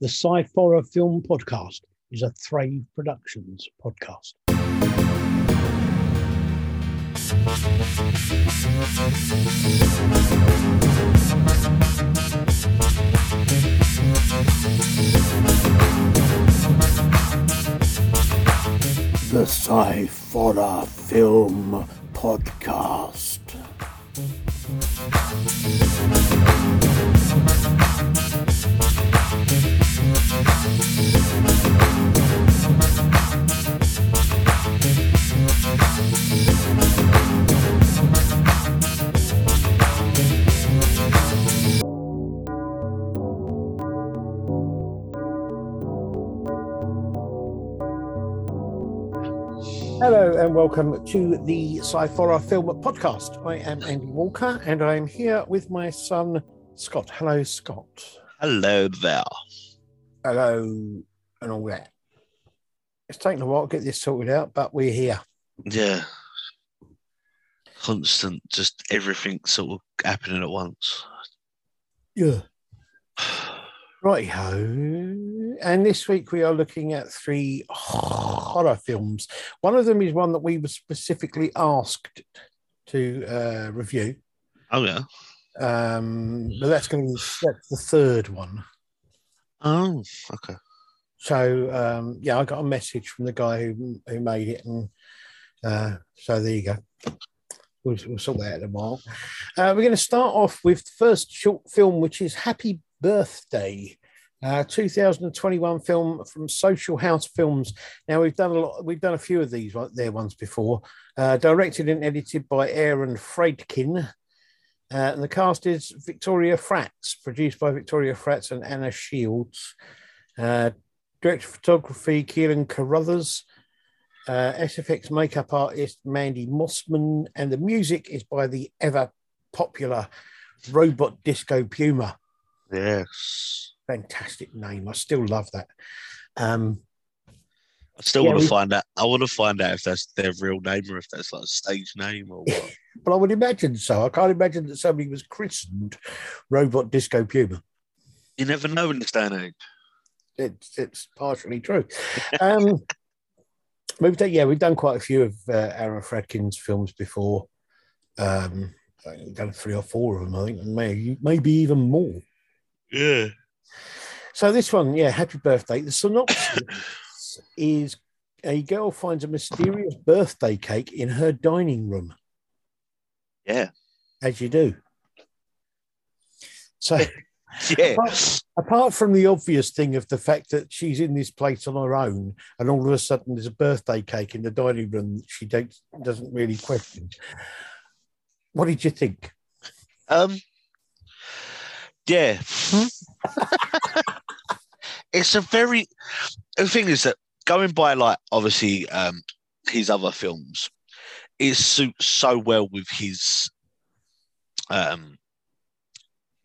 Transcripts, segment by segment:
The Sci-Fi Film Podcast is a Thrave Productions podcast. The Sci-Fi Film Podcast. Hello and welcome to the Sci-Fi Film Podcast. I am Andy Walker and I am here with my son Scott. Hello, Scott. Hello there. Hello, and all that. It's taken a while to get this sorted out, but we're here. Yeah. Constant, just everything sort of happening at once. Yeah. Right ho. And this week we are looking at three horror films. One of them is one that we were specifically asked to uh, review. Oh yeah. Um, but that's going to be that's the third one. Oh, okay. So um, yeah, I got a message from the guy who who made it, and uh, so there you go. We'll, we'll sort that out in a while. Uh, we're going to start off with the first short film, which is Happy Birthday, uh, 2021 film from Social House Films. Now we've done a lot. We've done a few of these right there ones before. Uh, directed and edited by Aaron Friedkin. Uh, and the cast is Victoria Fratz, produced by Victoria Fratz and Anna Shields. Uh, director of photography, Keelan Carruthers. Uh, SFX makeup artist, Mandy Mossman. And the music is by the ever popular Robot Disco Puma. Yes. Fantastic name. I still love that. Um, I still Yeah, want to we- find out. I want to find out if that's their real name or if that's like a stage name or what. but I would imagine so. I can't imagine that somebody was christened Robot Disco Puma. you never know in this day and age. it's it's partially true. Um, we've done, yeah, we've done quite a few of uh, Aaron Fredkin's films before. Um, I think we've done three or four of them, I think, and maybe maybe even more. Yeah. So this one, yeah, happy birthday. The synopsis is a girl finds a mysterious birthday cake in her dining room, Yeah. as you do. So. Yeah. apart from the obvious thing of the fact that she's in this place on her own and all of a sudden there's a birthday cake in the dining room that she don't, doesn't really question what did you think Um. Yeah. it's a very. The thing is that going by like obviously um his other films, it suits so well with his um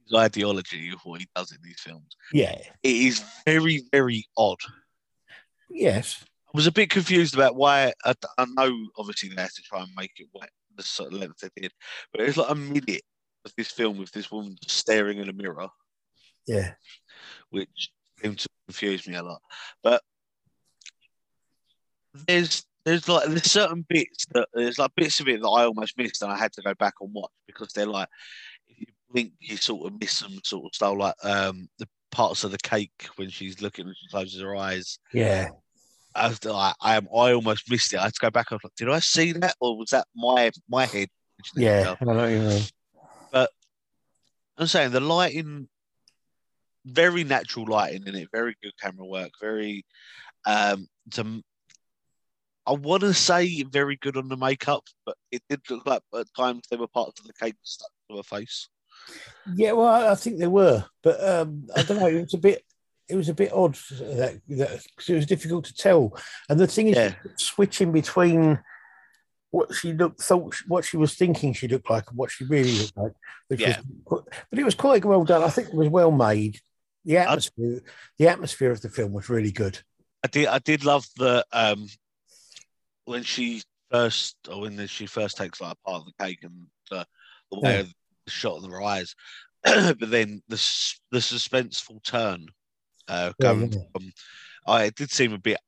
his ideology of what he does in these films. yeah It is very very odd. yes I was a bit confused about why. I, I know obviously they had to try and make it what the sort of length they did, but it's like a minute of this film with this woman just staring in a mirror. yeah which seemed to confuse me a lot. But there's there's like there's certain bits that there's like bits of it that I almost missed and I had to go back and watch because they're like if you blink you sort of miss some sort of style like um the parts of the cake when she's looking and she closes her eyes. yeah I was like I am I almost missed it. I had to go back and I was like, did I see that or was that my my head? yeah I what you mean. I'm saying the lighting, very natural lighting in it, very good camera work, very um to I want to say very good on the makeup, but it did look like at times there were parts of the cake stuck to her face. yeah well I, I think they were but um i don't know it was a bit it was a bit odd that, that 'cause it was difficult to tell and the thing is Yeah. switching between what she looked thought what she was thinking she looked like and what she really looked like Yeah. was but it was quite well done i think it was well made the atmosphere the atmosphere of the film was really good I did I did love the um when she first or when she first takes like a part of the cake and the, the way Yeah. of the shot of her eyes, but then the the suspenseful turn Uh, going yeah. from, I it did seem a bit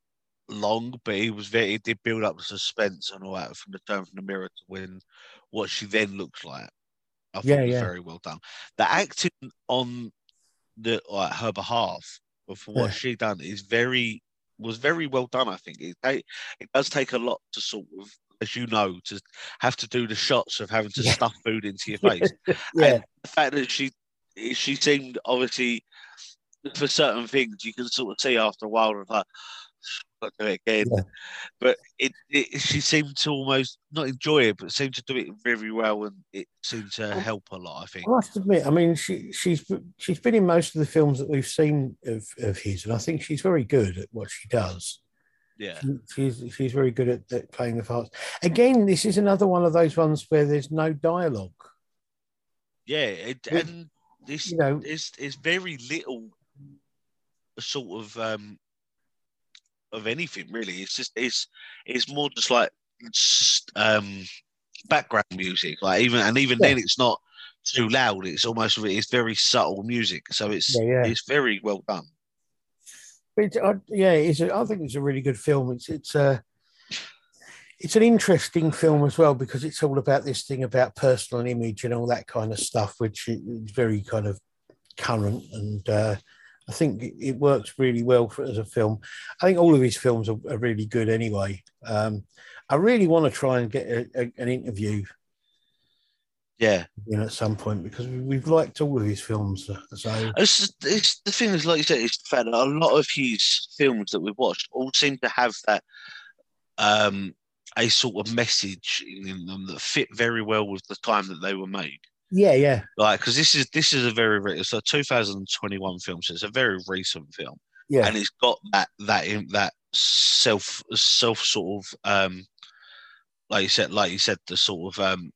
long, but he was very. It did build up the suspense and all that from the turn from the mirror to when what she then looks like. I thought Yeah, was yeah. very well done. The acting on the like her behalf for what Yeah. she done is very was very well done. I think it it does take a lot to sort of, as you know, to have to do the shots of having to Yeah. stuff food into your face. Yeah, And the fact that she she seemed obviously for certain things you can sort of see after a while of like to do it again. Yeah. But it, it she seemed to almost not enjoy it, but seemed to do it very well, and it seemed to Well, help a lot. I think. I must admit, I mean, she she's she's been in most of the films that we've seen of, of his, and I think she's very good at what she does. Yeah, She's she's very good at, at playing the parts. Again, this is another one of those ones where there's no dialogue. yeah, it, and this You know, it's it's very little sort of um of anything really. It's just it's it's more just like just, um background music, like even and even Yeah. then it's not too loud. It's almost it's very subtle music, so it's Yeah, yeah. it's very well done. But I, yeah, it's a, I think it's a really good film. It's it's a it's an interesting film as well because it's all about this thing about personal image and all that kind of stuff, which is very kind of current. And uh, I think it- works really well for as a film. I think all of his films are, are really good anyway. Um, I really want to try and get a, a, an interview Yeah, you know, at some point because we- we've liked all of his films. So it's, it's the thing is like you said, it's the fact that a lot of his films that we've watched all seem to have that um a sort of message in them that fit very well with the time that they were made. Yeah, yeah, like because this is this is a very it's a 2021 film so it's a very recent film. Yeah, and it's got that that in that self self sort of um like you said like you said the sort of um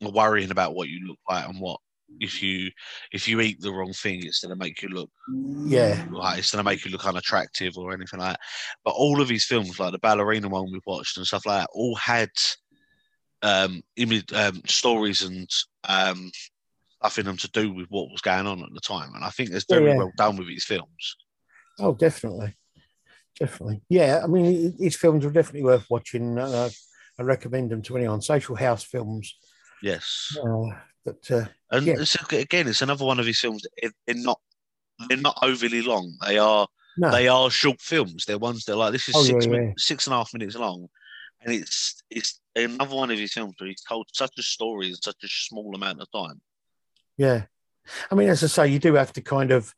worrying about what you look like and what if you if you eat the wrong thing it's going to make you look yeah, like it's going to make you look unattractive or anything like that. But all of these films like the ballerina one we've watched and stuff like that all had um, image, um stories and um in them to do with what was going on at the time and i think it's very yeah. well done with his films Oh, definitely, definitely. Yeah, I mean, his films are definitely worth watching. Uh, I recommend them to anyone. Social House films, yes uh, but uh, and yeah. it's, again it's another one of his films they're not they're not overly long they are no, they are short films they're ones that are like this is Oh, six yeah, yeah. six and a half minutes long and it's it's another one of his films where he's told such a story in such a small amount of time yeah. I mean, as I say, you do have to kind of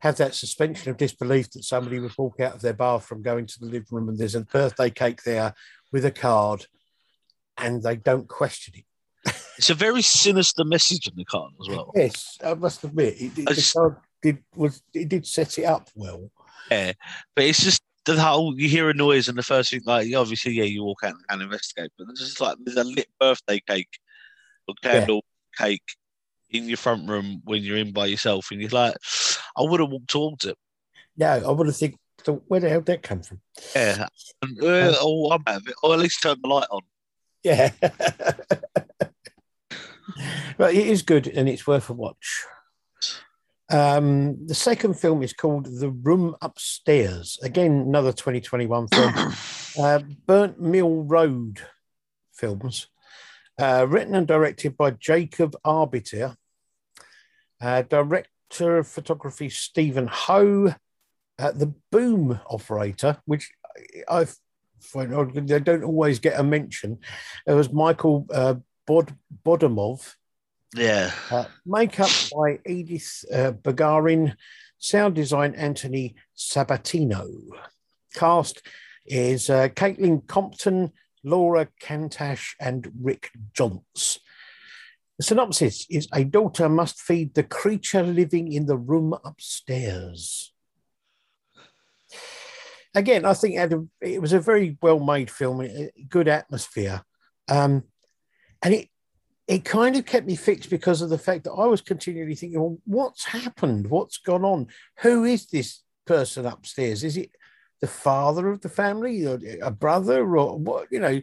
have that suspension of disbelief that somebody would walk out of their bathroom, go into the living room, and there's a birthday cake there with a card, and they don't question it. It's a very sinister message in the card as well. Yes, I must admit, it, it, I the card did was it did set it up well. Yeah, but it's just the whole you hear a noise and the first thing, like obviously, yeah, you walk out and investigate, but it's just like there's a lit birthday cake or Yeah. candle cake in your front room when you're in by yourself, and you're like, I would have walked towards it. No, I would have think, so where the hell did that come from? Yeah, and, uh, oh, I'm out of it, or at least turn the light on. Yeah. but it is good and it's worth a watch. Um, the second film is called The Room Upstairs. Again, another 2021 film. uh, Burnt Mill Road films. Uh, written and directed by Jacob Arbiter. Uh, director of photography Stephen Ho. Uh, the Boom Operator, which I've they don't always get a mention. It was Michael uh, Bod Bodomov. Yeah, Uh, makeup by Edith uh, Bagarin. Sound design Anthony Sabatino. Cast is uh, Caitlin Compton, Laura Cantash, and Rick Johns. The synopsis is a daughter must feed the creature living in the room upstairs. Again, I think it, was a very well made film, good atmosphere. Um, and it it kind of kept me fixed because of the fact that I was continually thinking, well, what's happened? What's gone on? Who is this person upstairs? Is it the father of the family, or a brother, or what? You know,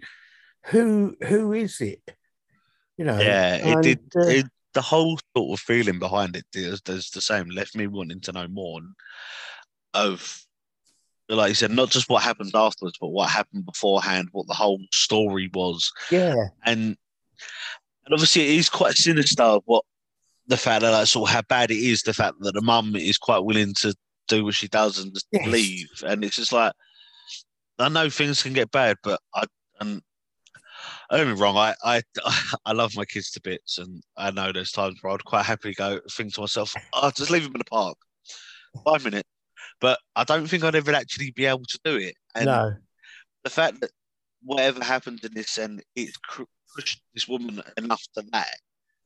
who who is it? You know, yeah. It and, did. uh, it, the whole sort of feeling behind it is, is the same. Left me wanting to know more. Of like you said, not just what happened afterwards, but what happened beforehand, what the whole story was. Yeah. And and obviously it is quite sinister what the fact that like, sort of how bad it is, the fact that the mum is quite willing to do what she does and just Yes. leave. And it's just like I know things can get bad, but I and don't get me wrong, I, I I love my kids to bits and I know there's times where I'd quite happily go think to myself, oh just leave them in the park. Five minutes. But I don't think I'd ever actually be able to do it. And no. the fact that whatever happened in this and it's pushed this woman enough to that,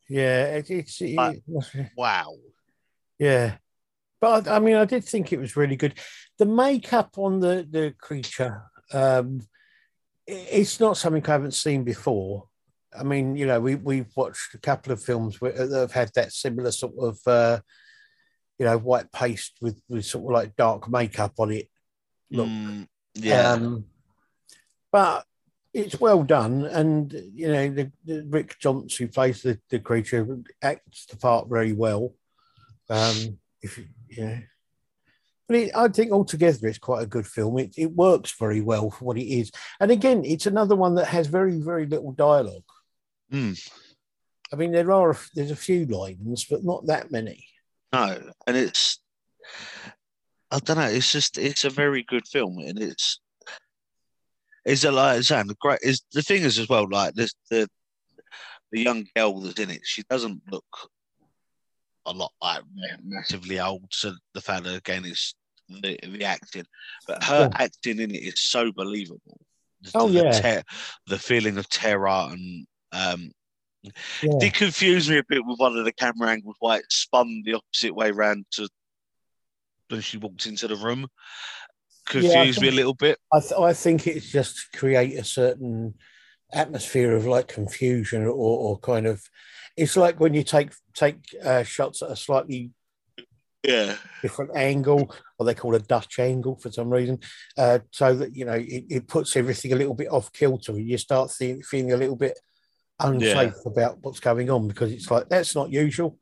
Yeah. It, it's it, But- it- wow. yeah. But I, I mean, I did think it was really good. The makeup on the the creature, um, it's not something I haven't seen before. I mean, you know, we we've watched a couple of films that have had that similar sort of, uh, you know, white paste with with sort of like dark makeup on it. Look, Mm, yeah. Um, but it's well done, and you know the, the Rick Johnson who plays the, the creature acts the part very well. Um, if you, yeah, but it, I think altogether it's quite a good film. It it works very well for what it is, and again, it's another one that has very very little dialogue. Mm, I mean, there are there's a few lines, but not that many. no. And it's I don't know, it's just it's a very good film and it's it's a like Sam, the great is the thing is as well, like this the the young girl that's in it, she doesn't look a lot like massively old. So the fact that again is the, the acting, but her Yeah. acting in it is so believable. The- Oh, the, yeah. ter- the feeling of terror and um, Yeah. did confuse me a bit with one of the camera angles why it spun the opposite way round to when she walked into the room. Confused me a little bit. I, th- I think it's just to create a certain atmosphere of like confusion or, or kind of it's like when you take take uh, shots at a slightly Yeah. different angle or they call a dutch angle for some reason uh, so that you know it, it puts everything a little bit off kilter and you start fe- feeling a little bit unsafe about what's going on because it's like that's not usual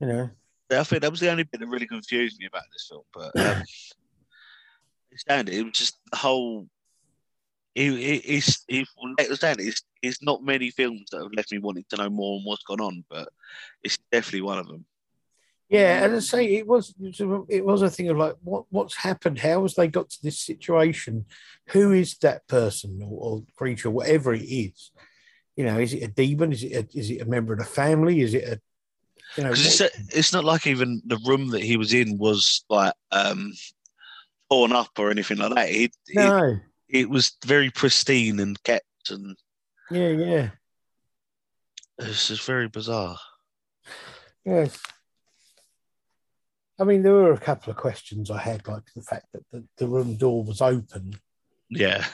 you know I think that was the only bit that really confused me about this film. But um, down to- it was just the whole. It, it, it's it, it's down it's, it's not many films that have left me wanting to know more on what's gone on, but it's definitely one of them. Yeah, and I say, it was it was a thing of like what what's happened? How has they got to this situation? Who is that person or, or creature, whatever it is? You know, is it a demon? Is it a, is it a member of the family? Is it a you know? What- it's, it's not like even the room that he was in was like um torn up or anything like that. It, it, no, it was very pristine and kept, and yeah, yeah, it's just very bizarre. yes. I mean, there were a couple of questions I had, like the fact that the, the room door was open Yeah,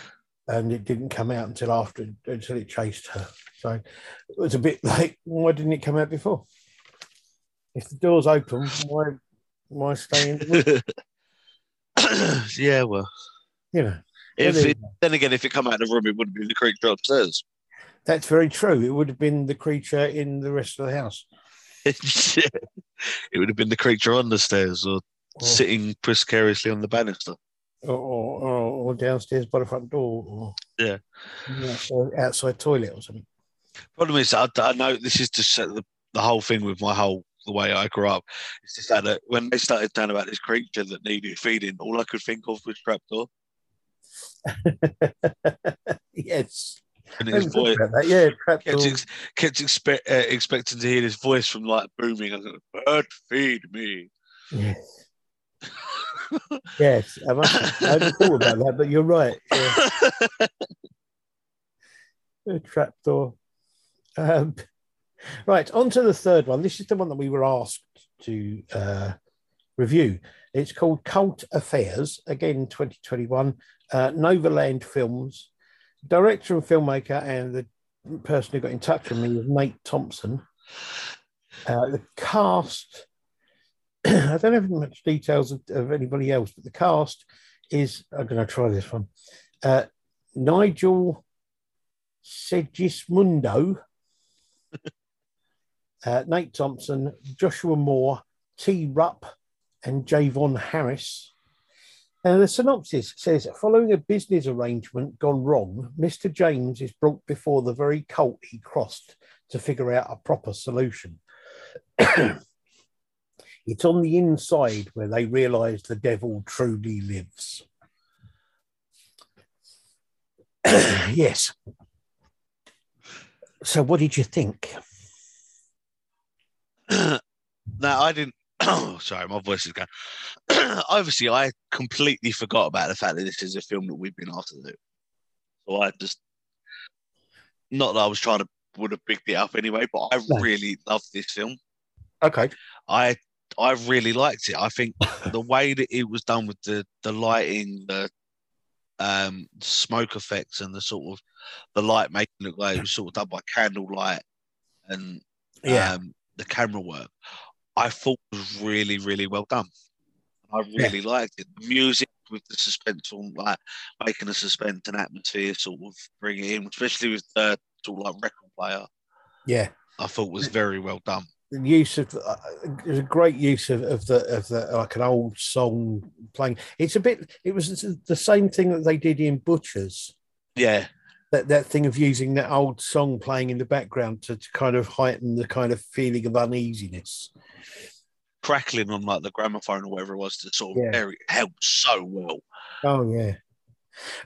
and it didn't come out until after until it chased her. So it was a bit like, why didn't it come out before? If the door's open, why why stay in the room? yeah. Well, You know, if it, then again, if it come out of the room, it wouldn't be the creature upstairs. that's very true. It would have been the creature in the rest of the house, it would have been the creature on the stairs or or, sitting precariously on the banister. or, or, or, downstairs by the front door, or Yeah. yeah, or outside toilet or something. Problem is, I, I know this is just the, the whole thing with my whole the way I grew up. It's just that uh, when they started telling about this creature that needed feeding, all I could think of was trapdoor yes, and his voice. that. Yeah, trapdoor. Kept, ex- kept expe- uh, expecting to hear his voice from like booming. I was like, "Berk, feed me." Yes, yes. I, must, I hadn't thought about that, but you're right. Yeah. a trapdoor. Um, right, on to the third one. This is the one that we were asked to uh, review. It's called Cult Affairs, again, 2021, uh, Novaland Films. Director and filmmaker, and the person who got in touch with me is Nate Thompson. Uh, the cast, I don't have much details of, of anybody else, but the cast is, I'm going to try this one. Uh, Nigel Segismundo, uh, Nate Thompson, Joshua Moore, T. Rupp, and Javon Harris. And the synopsis says following a business arrangement gone wrong, Mr. James is brought before the very cult he crossed to figure out a proper solution. it's on the inside where they realize the devil truly lives. yes. So, what did you think? No, I didn't. Oh, sorry, my voice is going. Obviously, I completely forgot about the fact that this is a film that we've been asked to do. So I just, not that I was trying to would have picked it up anyway, but I no. really loved this film. Okay, I I really liked it. I think the way that it was done with the the lighting, the um smoke effects, and the sort of the light making it look like it was sort of done by candlelight, and yeah. um, the camera work, I thought was really really well done. I really yeah. liked it. The music with the suspense on, like making the suspense and atmosphere, sort of bring it in, especially with the sort of like record player. Yeah, I thought was very well done. The use of uh, it a great use of, of the of the like an old song playing. It's a bit. It was the same thing that they did in Butchers. Yeah, that that thing of using that old song playing in the background to, to kind of heighten the kind of feeling of uneasiness crackling on like the gramophone or whatever it was to sort of yeah. very helped so well. Oh yeah.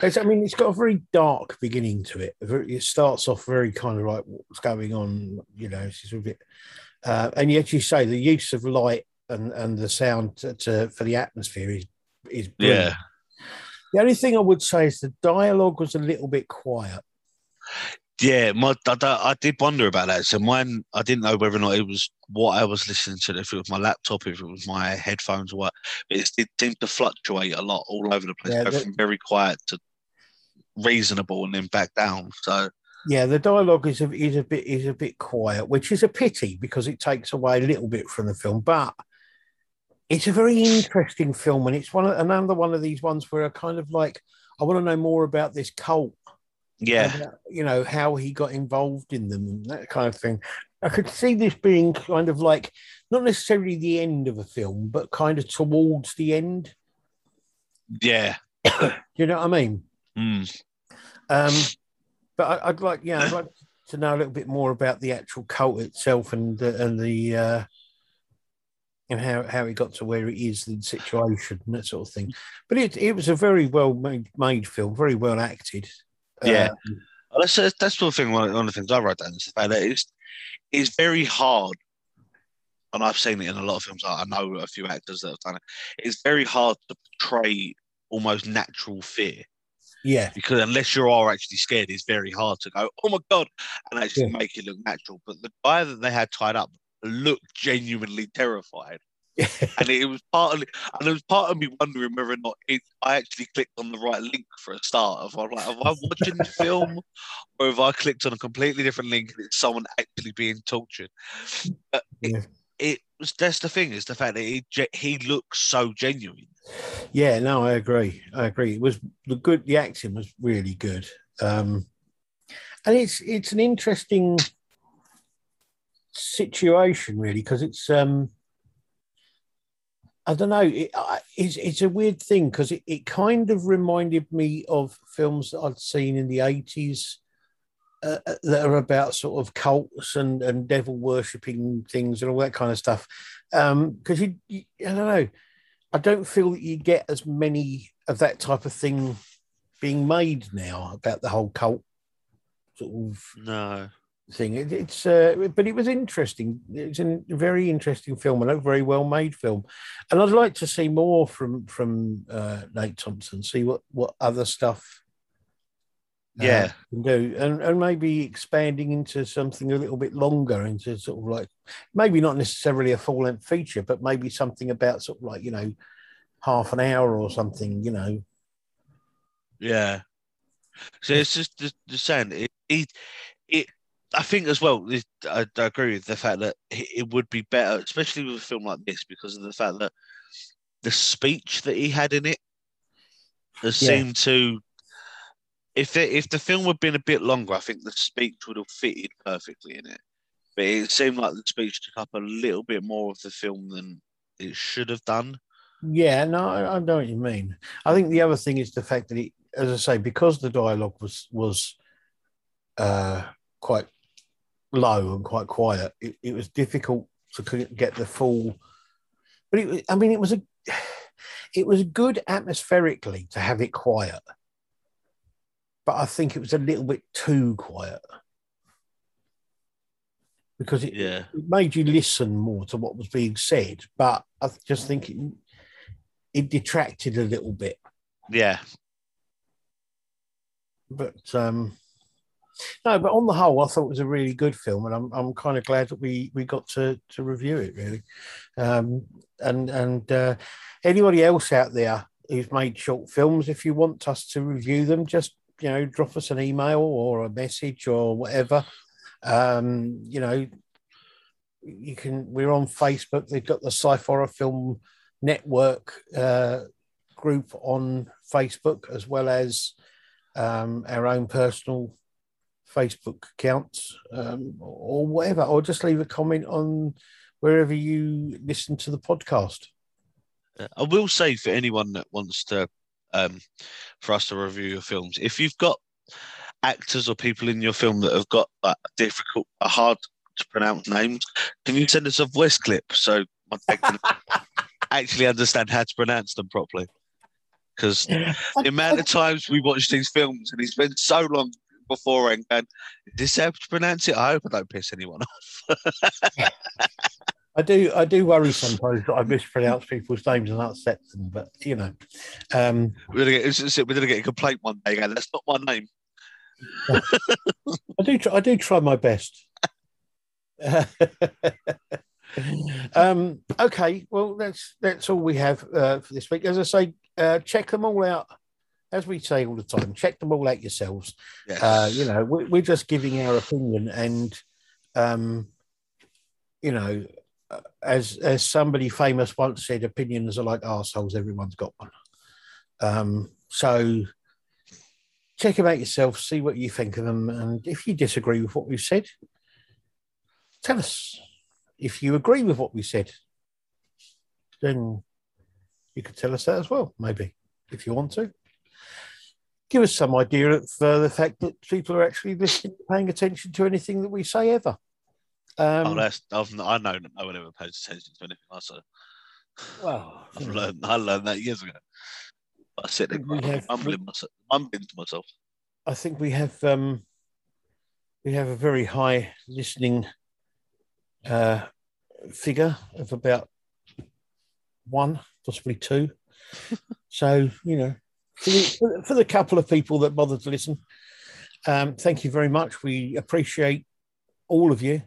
It's, I mean, it's got a very dark beginning to it. It starts off very kind of like what's going on, you know. It's a bit, uh, and yet you say the use of light and, and the sound to, to for the atmosphere is is brilliant. yeah. The only thing I would say is the dialogue was a little bit quiet. Yeah, my I, I, did wonder about that. So mine, I didn't know whether or not it was what I was listening to, if it was my laptop, if it was my headphones, or what. But it, it seemed to fluctuate a lot all over the place, yeah, from very quiet to reasonable, and then back down. So yeah, the dialogue is a, is a bit is a bit quiet, which is a pity because it takes away a little bit from the film. But it's a very interesting film, and it's one of, another one of these ones where I kind of like I want to know more about this cult yeah. Uh, you know, how he got involved in them and that kind of thing. I could see this being kind of like not necessarily the end of a film, but kind of towards the end. Yeah. you know what I mean? Mm. Um, but I, would like, yeah, I'd like to know a little bit more about the actual cult itself and the, and the uh, and how, how he got to where it is, the situation, and that sort of thing. But it it was a very well made, made film, very well acted. Yeah. Um, that's, that's the thing. One of the things I wrote down is the fact that it's, it's very hard, and I've seen it in a lot of films. I know a few actors that have done it. It's very hard to portray almost natural fear. Yeah. Because unless you are actually scared, it's very hard to go, oh my God, and actually yeah. make it look natural. But the guy that they had tied up looked genuinely terrified and it was partly, and it was part of me wondering whether or not it, I actually clicked on the right link for a start. If I'm like, am I watching the film, or have I clicked on a completely different link and it's someone actually being tortured? But yeah. it, it was that's the thing is the fact that he he looks so genuine. Yeah, no, I agree. I agree. It was the good. The acting was really good, um, and it's it's an interesting situation really because it's um I don't know. It, it's, it's a weird thing because it, it kind of reminded me of films that I'd seen in the 80s uh, uh, that are about sort of cults and, and devil worshipping things and all that kind of stuff. Because um, you, you, I don't know, I don't feel that you get as many of that type of thing being made now about the whole cult sort of. No thing. It, it's uh, but it was interesting. It's a very interesting film and a very well made film, and I'd like to see more from from uh, Nate Thompson. See what what other stuff. Uh, yeah, can do and, and maybe expanding into something a little bit longer into sort of like maybe not necessarily a full length feature, but maybe something about sort of like you know half an hour or something. You know. Yeah. So it's just the, the saying it, it it I think as well, I, I, agree with the fact that it would be better, especially with a film like this, because of the fact that the speech that he had in it has yeah. seemed to. If it, if the film had been a bit longer, I think the speech would have fitted perfectly in it. But it seemed like the speech took up a little bit more of the film than it should have done. Yeah, no, I, I know what you mean. I think the other thing is the fact that it, as I say, because the dialogue was was uh, quite low and quite quiet, it, it was difficult to get the full. But it, was I mean, it was a it was good atmospherically to have it quiet, but I think it was a little bit too quiet because it, Yeah. it made you listen more to what was being said. But I just think it, it detracted a little bit. Yeah. But um, no, but on the whole, I thought it was a really good film, and I'm I'm kind of glad that we we got to to review it really. Um, and and uh, anybody else out there who's made short films, if you want us to review them, just you know drop us an email or a message or whatever. Um, you know, you can. We're on Facebook. They've got the Sci-Fi Film Network uh, group on Facebook, as well as um, our own personal Facebook accounts, um, or whatever, or just leave a comment on wherever you listen to the podcast. Uh, I will say for anyone that wants to, um, for us to review your films, if you've got actors or people in your film that have got difficult, a hard to pronounce names, can you send us a voice clip so I can actually understand how to pronounce them properly? Because the amount of times we watch these films and he spends so long before and going, is this how to pronounce it? I hope I don't piss anyone off. I do, I do worry sometimes that I mispronounce people's names and upset them, but you know, um, We're gonna get, we're gonna get a complaint one day. Going, That's not my name. I do, try, I do try my best. um, okay, well, that's that's all we have uh, for this week. As I say, uh, check them all out. As we say all the time, check them all out yourselves. Yes. Uh, you know, we're, we're just giving our opinion, and um, you know, uh, as as somebody famous once said, opinions are like assholes. Everyone's got one. Um, so check them out yourself, see what you think of them, and if you disagree with what we've said, tell us. If you agree with what we said, then you could tell us that as well, maybe, if you want to. Give us some idea of uh, the fact that people are actually listening, paying attention to anything that we say ever. Um, oh, that's I've, I know that no one ever pays attention to anything I say. well, I've learned I learned that years ago. I sit there mumbling, myself, mumbling to myself. I think we have um, we have a very high listening uh, figure of about one, possibly two. so you know, for the, for the- couple of people that bothered to listen, um, thank you very much. We appreciate all of you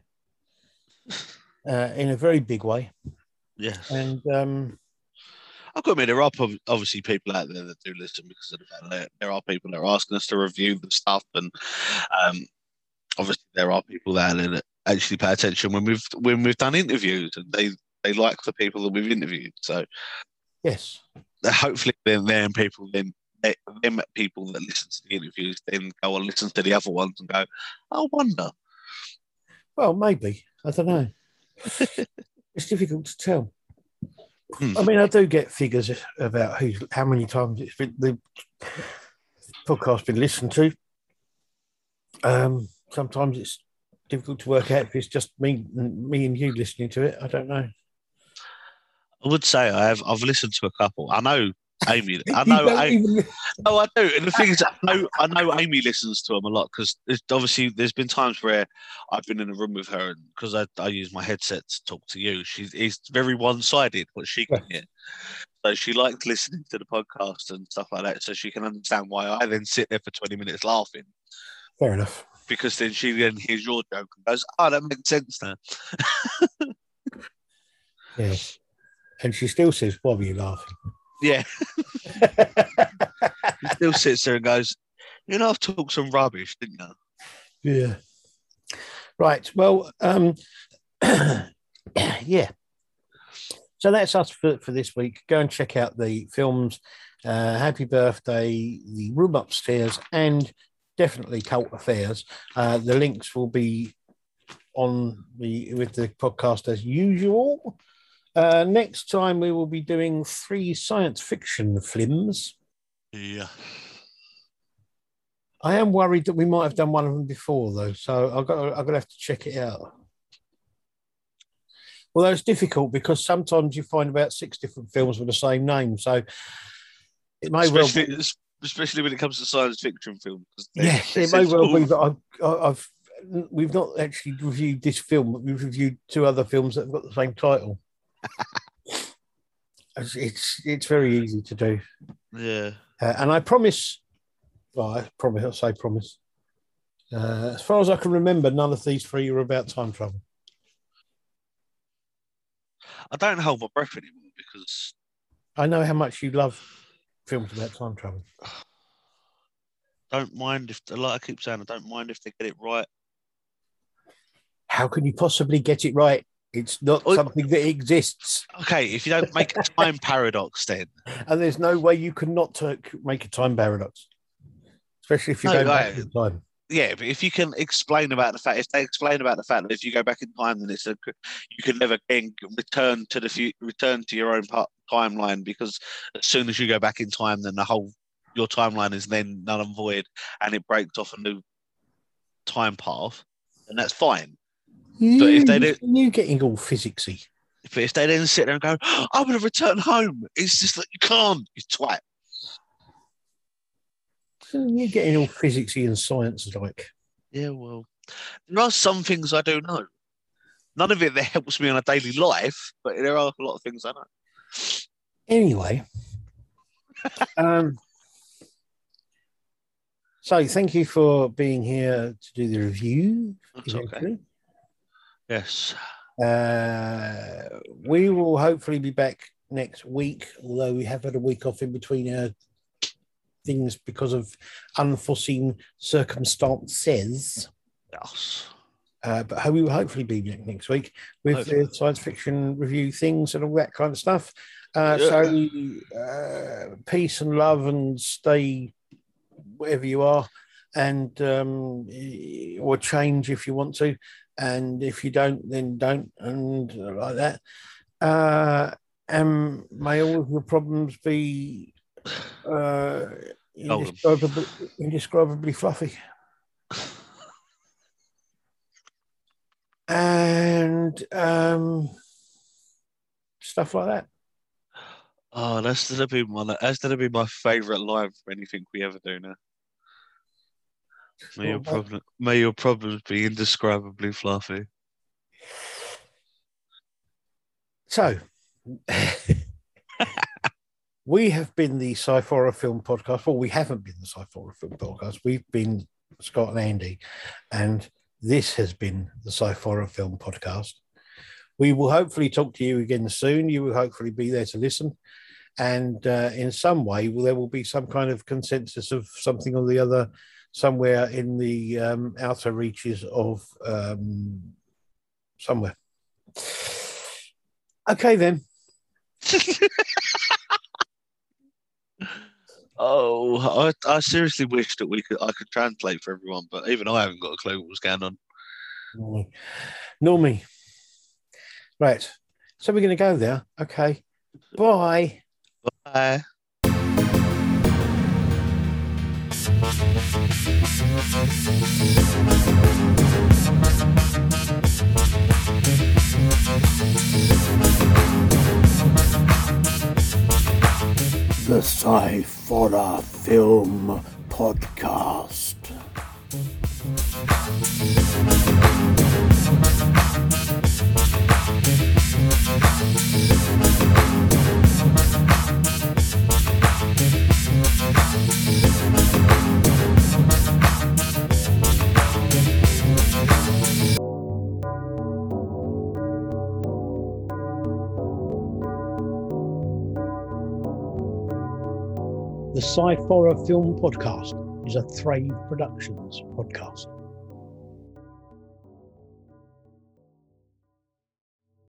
uh, in a very big way, Yeah, and um, I've got to admit there are obviously people out there that do listen because of the fact that there are people that are asking us to review the stuff, and um, obviously there are people out there that actually pay attention when we've when we've done interviews, and they they like the people that we've interviewed. So yes, hopefully then then people then they- them people that listen to the interviews then go and listen to the other ones and go, I wonder. Well, maybe. I don't know. it's difficult to tell. Hmm. I mean, I do get figures about who's how many times it's been the podcast been listened to. Um, sometimes it's difficult to work out if it's just me, me and you listening to it. I don't know. I would say I have I've listened to a couple. I know Amy. I know don't I, even- No, I do. And the thing is, I know, I know Amy listens to them a lot because obviously there's been times where I've been in a room with her and because I, I use my headset to talk to you. She's it's very one sided what she can hear. So she liked listening to the podcast and stuff like that, so she can understand why I then sit there for 20 minutes laughing Fair enough. because then she then hears your joke and goes, "Oh, that makes sense now." Yeah. And she still says, "Why were you laughing?" Yeah, he still sits there and goes, "You know, I've talked some rubbish, didn't you?" Yeah. Right. Well, um, yeah. So that's us for, for this week. Go and check out the films. Uh, Happy Birthday, The Room Upstairs, and definitely Cult Affairs. Uh, the links will be on the with the podcast as usual. Uh, next time we will be doing three science fiction films. Yeah. I am worried that we might have done one of them before, though. So I've got I've got to have to check it out. Although it's difficult because sometimes you find about six different films with the same name, so it may well. Especially, especially when it comes to science fiction films. Yes, it may well be that I've, I've we've not actually reviewed this film, but we've reviewed two other films that have got the same title. It's, it's it's very easy to do. Yeah. Uh, and I promise, well, I promise, I'll say promise. Uh, as far as I can remember, none of these three are about time travel. I don't hold my breath anymore because I know how much you love films about time travel. don't mind if, like I keep saying, I don't mind if they get it right. How can you possibly get it right? It's not Oh, something that exists, Okay, if you don't make a time paradox, then and there's no way you can not make a time paradox, especially if you No, go back in time. yeah, but if you can explain about the fact, if they explain about the fact that if you go back in time, then it's a you can never again return to the fu- return to your own part, timeline because as soon as you go back in time, then the whole your timeline is then null and void, and it breaks off a new time path, and that's fine. You, if they do- you getting all physicsy. But if they then sit there and go, "I'm going to return home," it's just that you can't. You twat. You're getting all physicsy and science like. Yeah, well, there are some things I don't know. None of it that helps me on a daily life, but there are a lot of things I know. Anyway, um, so thank you for being here to do the review. That's okay. Yes. Uh, we will hopefully be back next week, although we have had a week off in between our things because of unforeseen circumstances. Yes. Uh, but we will hopefully be back next week with Hopefully. the science fiction review things and all that kind of stuff. Uh, Yeah. So, uh, peace and love, and stay wherever you are, and um, or change if you want to, and if you don't, then don't, and like that. Uh, and may all of your problems be uh, indescribably, indescribably fluffy. and um, stuff like that. Oh, that's gonna be my that's gonna be my favourite line for anything we ever do now. May your problem may your problems be indescribably fluffy. So, we have been the Sci-Fi Film Podcast. Well, we haven't been the Sci-Fi Film Podcast. We've been Scott and Andy, and this has been the Sci-Fi Film Podcast. We will hopefully talk to you again soon. You will hopefully be there to listen. And uh, in some way, there will be some kind of consensus of something or the other somewhere in the um, outer reaches of um, somewhere. Okay, then. Oh, I, I seriously wish that we could I could translate for everyone, but even I haven't got a clue what was going on. Nor me. Right. So we're going to go there. Okay. Bye. Bye. The Sci-Fi Film Podcast. Sci-Fi Film Podcast is a Thrave Productions podcast.